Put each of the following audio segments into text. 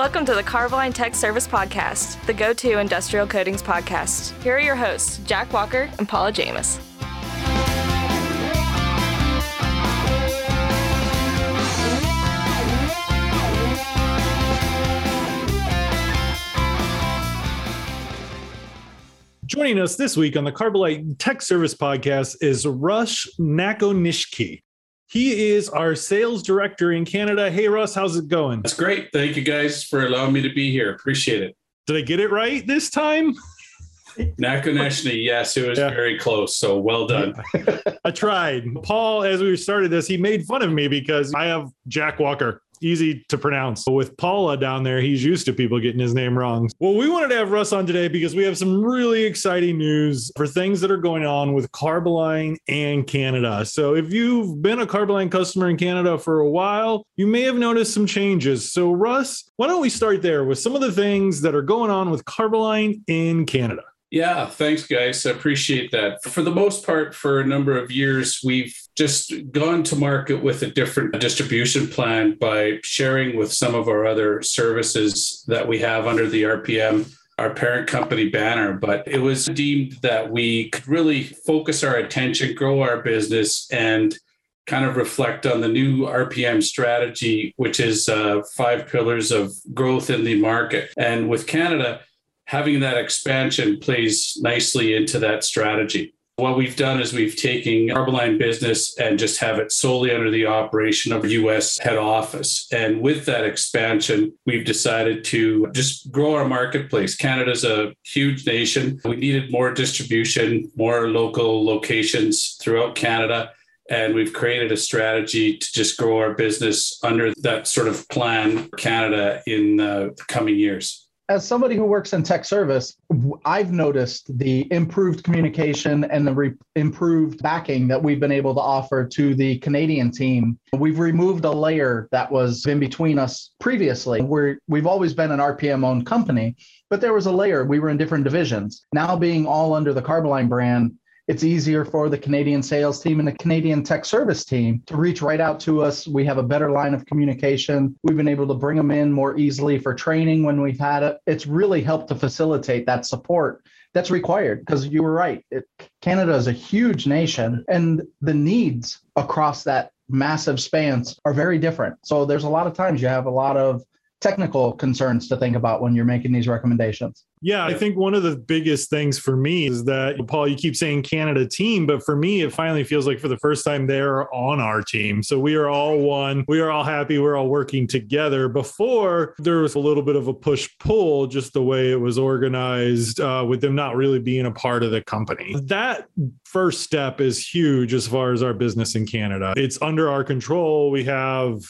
Welcome to the Carboline Tech Service Podcast, the go to industrial coatings podcast. Here are your hosts, Jack Walker and Paula Jamis. Joining us this week on the Carboline Tech Service Podcast is Russ Nakonishki. He is our sales director in Canada. Hey, Russ, how's it going? That's great. Thank you guys for allowing me to be here. Appreciate it. Did I get it right this time? Nakoneshni, yes, it was yeah. very close. So well done. I tried. Paul, as we started this, he made fun of me because I have Jack Walker easy to pronounce. But with Paula down there, he's used to people getting his name wrong. Well, we wanted to have Russ on today because we have some really exciting news for things that are going on with Carboline and Canada. So if you've been a Carboline customer in Canada for a while, you may have noticed some changes. So Russ, why don't we start there with some of the things that are going on with Carboline in Canada? Yeah, thanks, guys. I appreciate that. For the most part, for a number of years, we've just gone to market with a different distribution plan by sharing with some of our other services that we have under the RPM our parent company banner, but it was deemed that we could really focus our attention, grow our business, and kind of reflect on the new RPM strategy, which is uh, five pillars of growth in the market. And with Canada, having that expansion plays nicely into that strategy. What we've done is we've taken Carboline business and just have it solely under the operation of US head office. And with that expansion, we've decided to just grow our marketplace. Canada's a huge nation. We needed more distribution, more local locations throughout Canada. And we've created a strategy to just grow our business under that sort of plan Canada in uh, the coming years as somebody who works in tech service, I've noticed the improved communication and the re- improved backing that we've been able to offer to the Canadian team. We've removed a layer that was in between us previously. We're, we've always been an RPM owned company, but there was a layer. We were in different divisions. Now being all under the Carboline brand, it's easier for the Canadian sales team and the Canadian tech service team to reach right out to us. We have a better line of communication. We've been able to bring them in more easily for training when we've had it. It's really helped to facilitate that support that's required because you were right. It, Canada is a huge nation and the needs across that massive spans are very different. So there's a lot of times you have a lot of technical concerns to think about when you're making these recommendations. Yeah, I think one of the biggest things for me is that Paul, you keep saying Canada team, but for me, it finally feels like for the first time they're on our team. So we are all one. We are all happy. We're all working together. Before there was a little bit of a push pull, just the way it was organized, uh, with them not really being a part of the company. That first step is huge as far as our business in Canada. It's under our control. We have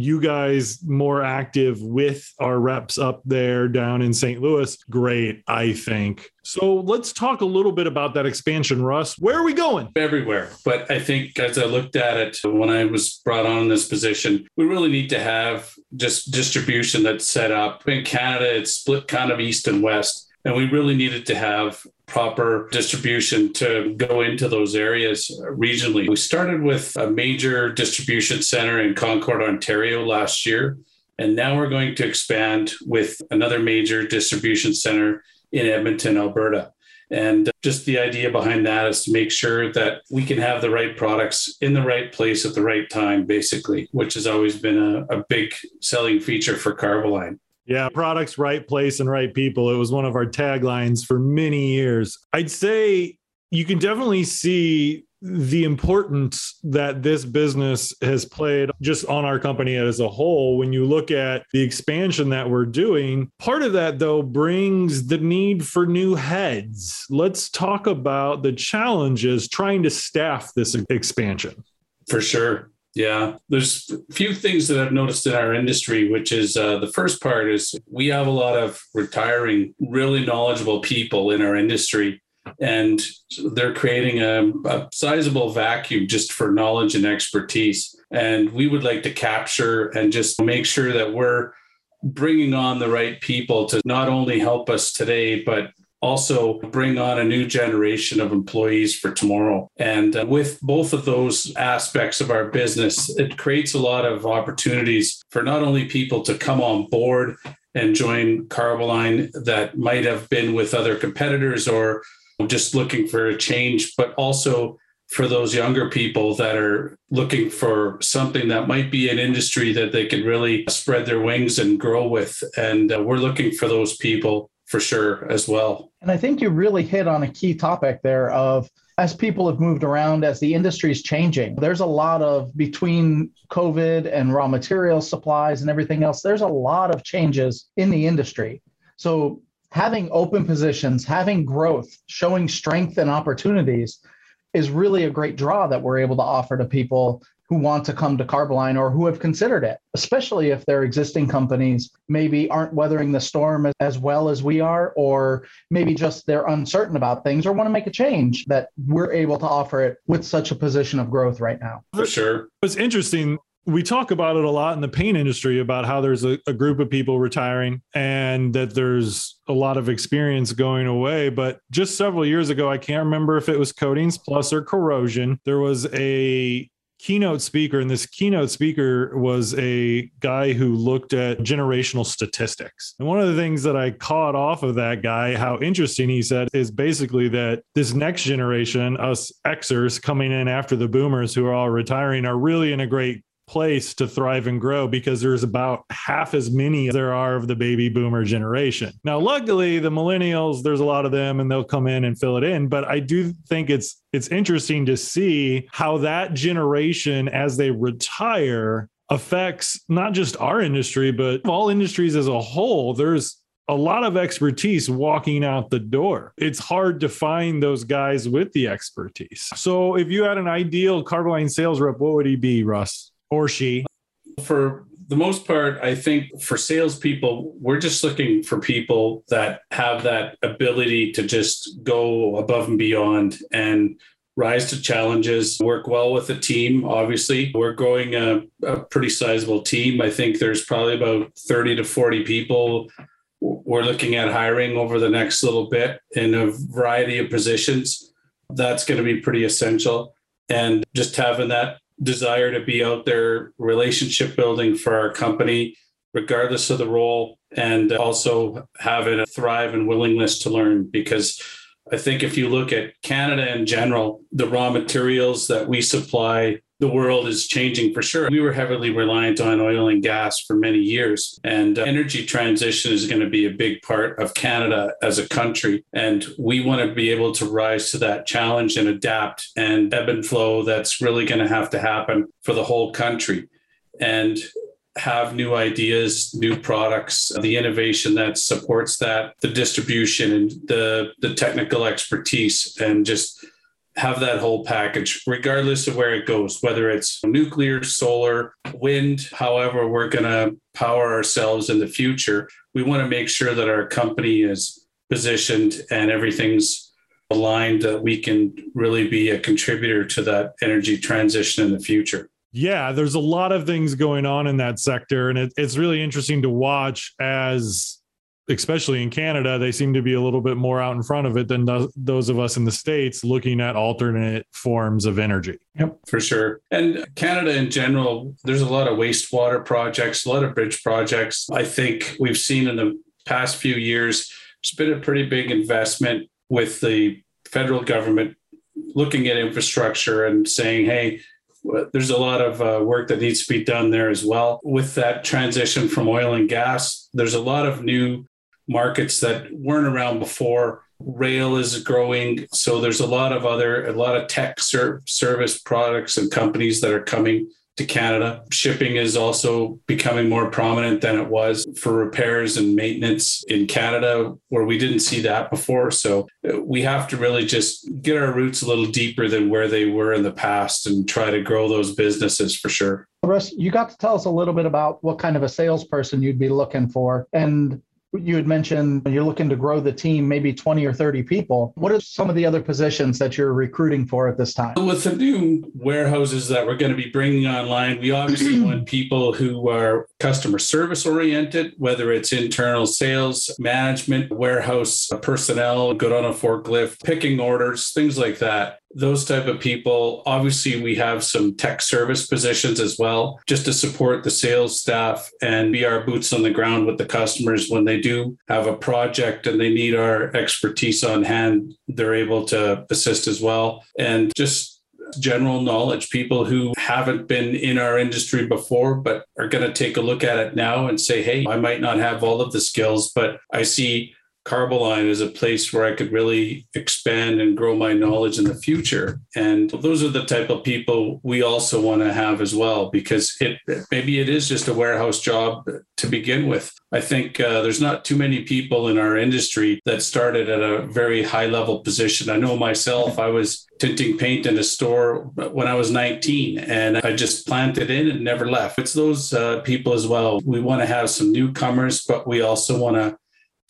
you guys more active with our reps up there down in St. Louis, great, I think. So let's talk a little bit about that expansion, Russ. Where are we going? Everywhere. But I think as I looked at it when I was brought on this position, we really need to have just distribution that's set up. In Canada, it's split kind of east and west. And we really needed to have proper distribution to go into those areas regionally. We started with a major distribution center in Concord, Ontario last year. And now we're going to expand with another major distribution center in Edmonton, Alberta. And just the idea behind that is to make sure that we can have the right products in the right place at the right time, basically, which has always been a, a big selling feature for Carboline. Yeah, products, right place, and right people. It was one of our taglines for many years. I'd say you can definitely see the importance that this business has played just on our company as a whole when you look at the expansion that we're doing part of that though brings the need for new heads let's talk about the challenges trying to staff this expansion for sure yeah, there's a few things that I've noticed in our industry, which is uh, the first part is we have a lot of retiring, really knowledgeable people in our industry, and they're creating a, a sizable vacuum just for knowledge and expertise. And we would like to capture and just make sure that we're bringing on the right people to not only help us today, but also bring on a new generation of employees for tomorrow. And uh, with both of those aspects of our business, it creates a lot of opportunities for not only people to come on board and join Carboline that might have been with other competitors or just looking for a change, but also for those younger people that are looking for something that might be an industry that they can really spread their wings and grow with. And uh, we're looking for those people for sure as well. And I think you really hit on a key topic there of as people have moved around, as the industry is changing, there's a lot of between COVID and raw material supplies and everything else, there's a lot of changes in the industry. So having open positions, having growth, showing strength and opportunities is really a great draw that we're able to offer to people who want to come to Carboline or who have considered it, especially if their existing companies maybe aren't weathering the storm as well as we are, or maybe just they're uncertain about things or want to make a change that we're able to offer it with such a position of growth right now. For sure. It's interesting. We talk about it a lot in the paint industry about how there's a, a group of people retiring and that there's a lot of experience going away. But just several years ago, I can't remember if it was Coatings Plus or Corrosion, there was a keynote speaker, and this keynote speaker was a guy who looked at generational statistics. And one of the things that I caught off of that guy, how interesting he said, is basically that this next generation, us Xers coming in after the boomers who are all retiring, are really in a great place to thrive and grow because there's about half as many as there are of the baby boomer generation. Now, luckily, the millennials, there's a lot of them and they'll come in and fill it in. But I do think it's it's interesting to see how that generation, as they retire, affects not just our industry, but all industries as a whole. There's a lot of expertise walking out the door. It's hard to find those guys with the expertise. So, if you had an ideal Carboline sales rep, what would he be, Russ? Or she? For the most part, I think for salespeople, we're just looking for people that have that ability to just go above and beyond and rise to challenges, work well with the team. Obviously, we're growing a, a, pretty sizable team. I think there's probably about 30 to 40 people we're looking at hiring over the next little bit in a variety of positions. That's going to be pretty essential. And just having that desire to be out there relationship building for our company regardless of the role and also having a thrive and willingness to learn. Because i think if you look at canada in general the raw materials that we supply the world is changing for sure. We were heavily reliant on oil and gas for many years, and uh, energy transition is going to be a big part of Canada as a country. And we want to be able to rise to that challenge and adapt and ebb and flow that's really going to have to happen for the whole country. And have new ideas, new products, the innovation that supports that, the distribution and the the technical expertise and just have that whole package, regardless of where it goes, whether it's nuclear, solar, wind, however, we're going to power ourselves in the future. We want to make sure that our company is positioned and everything's aligned that we can really be a contributor to that energy transition in the future. Yeah, there's a lot of things going on in that sector, and it, it's really interesting to watch as especially in Canada, they seem to be a little bit more out in front of it than those of us in the States looking at alternate forms of energy. Yep, for sure. And Canada in general, there's a lot of wastewater projects, a lot of bridge projects. I think we've seen in the past few years, there's been a pretty big investment with the federal government looking at infrastructure and saying, hey, there's a lot of uh, work that needs to be done there as well. With that transition from oil and gas, there's a lot of new markets that weren't around before. Rail is growing, so there's a lot of other a lot of tech ser- service products and companies that are coming to Canada. Shipping is also becoming more prominent than it was for repairs and maintenance in Canada, where we didn't see that before. So uh, we have to really just get our roots a little deeper than where they were in the past and try to grow those businesses for sure. Russ, you got to tell us a little bit about what kind of a salesperson you'd be looking for and you had mentioned you're looking to grow the team, maybe 20 or 30 people. What are some of the other positions that you're recruiting for at this time? With the new warehouses that we're going to be bringing online, we obviously want people who are customer service oriented, whether it's internal sales, management, warehouse personnel, good on a forklift, picking orders, things like that those type of people. Obviously, we have some tech service positions as well, just to support the sales staff and be our boots on the ground with the customers when they do have a project and they need our expertise on hand. They're able to assist as well. And just general knowledge, people who haven't been in our industry before, but are going to take a look at it now and say, hey, I might not have all of the skills, but I see Carboline is a place where I could really expand and grow my knowledge in the future. And those are the type of people we also want to have as well, because it maybe it is just a warehouse job to begin with. I think uh, there's not too many people in our industry that started at a very high level position. I know myself, I was tinting paint in a store when I was 19 and I just planted in and never left. It's those uh, people as well. We want to have some newcomers, but we also want to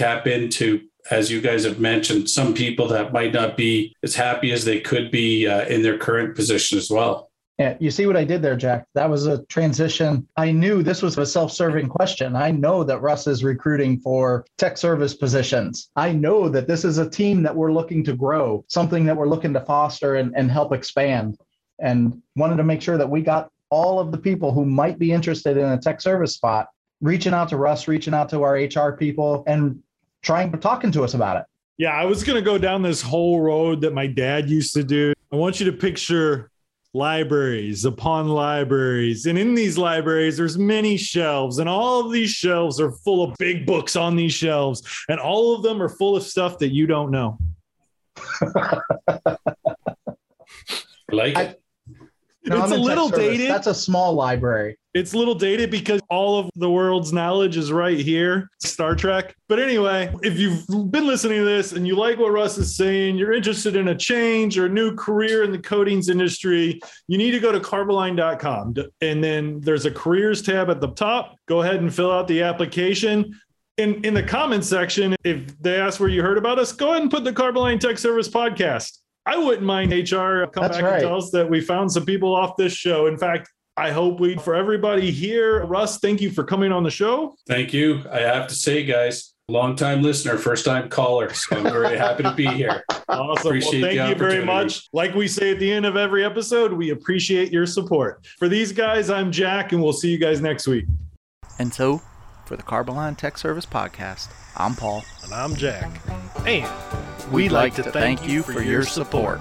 tap into as you guys have mentioned, some people that might not be as happy as they could be uh, in their current position as well. Yeah, you see what I did there, Jack? That was a transition. I knew this was a self serving question. I know that Russ is recruiting for tech service positions. I know that this is a team that we're looking to grow, something that we're looking to foster and, and help expand. And wanted to make sure that we got all of the people who might be interested in a tech service spot reaching out to Russ, reaching out to our HR people, and trying talking to us about it. Yeah, I was gonna go down this whole road that my dad used to do. I want you to picture libraries upon libraries. And in these libraries, there's many shelves, and all of these shelves are full of big books on these shelves, and all of them are full of stuff that you don't know. like it. It's a little dated. That's a small library. It's a little dated because all of the world's knowledge is right here, Star Trek. But anyway, if you've been listening to this and you like what Russ is saying, you're interested in a change or a new career in the coatings industry, you need to go to carboline.com. And then there's a careers tab at the top. Go ahead and fill out the application. In, in the comments section, if they ask where you heard about us, go ahead and put the Carboline Tech Service podcast. I wouldn't mind HR come That's back right. and tell us that we found some people off this show. In fact, I hope we, for everybody here, Russ, thank you for coming on the show. Thank you. I have to say, guys, long time listener, first time caller. So I'm very happy to be here. Awesome. Appreciate well, thank you very much. Like we say at the end of every episode, we appreciate your support. For these guys, I'm Jack, and we'll see you guys next week. And so, for the Carboline Tech Service Podcast, I'm Paul. And I'm Jack. And we'd, like, to thank, you for your support.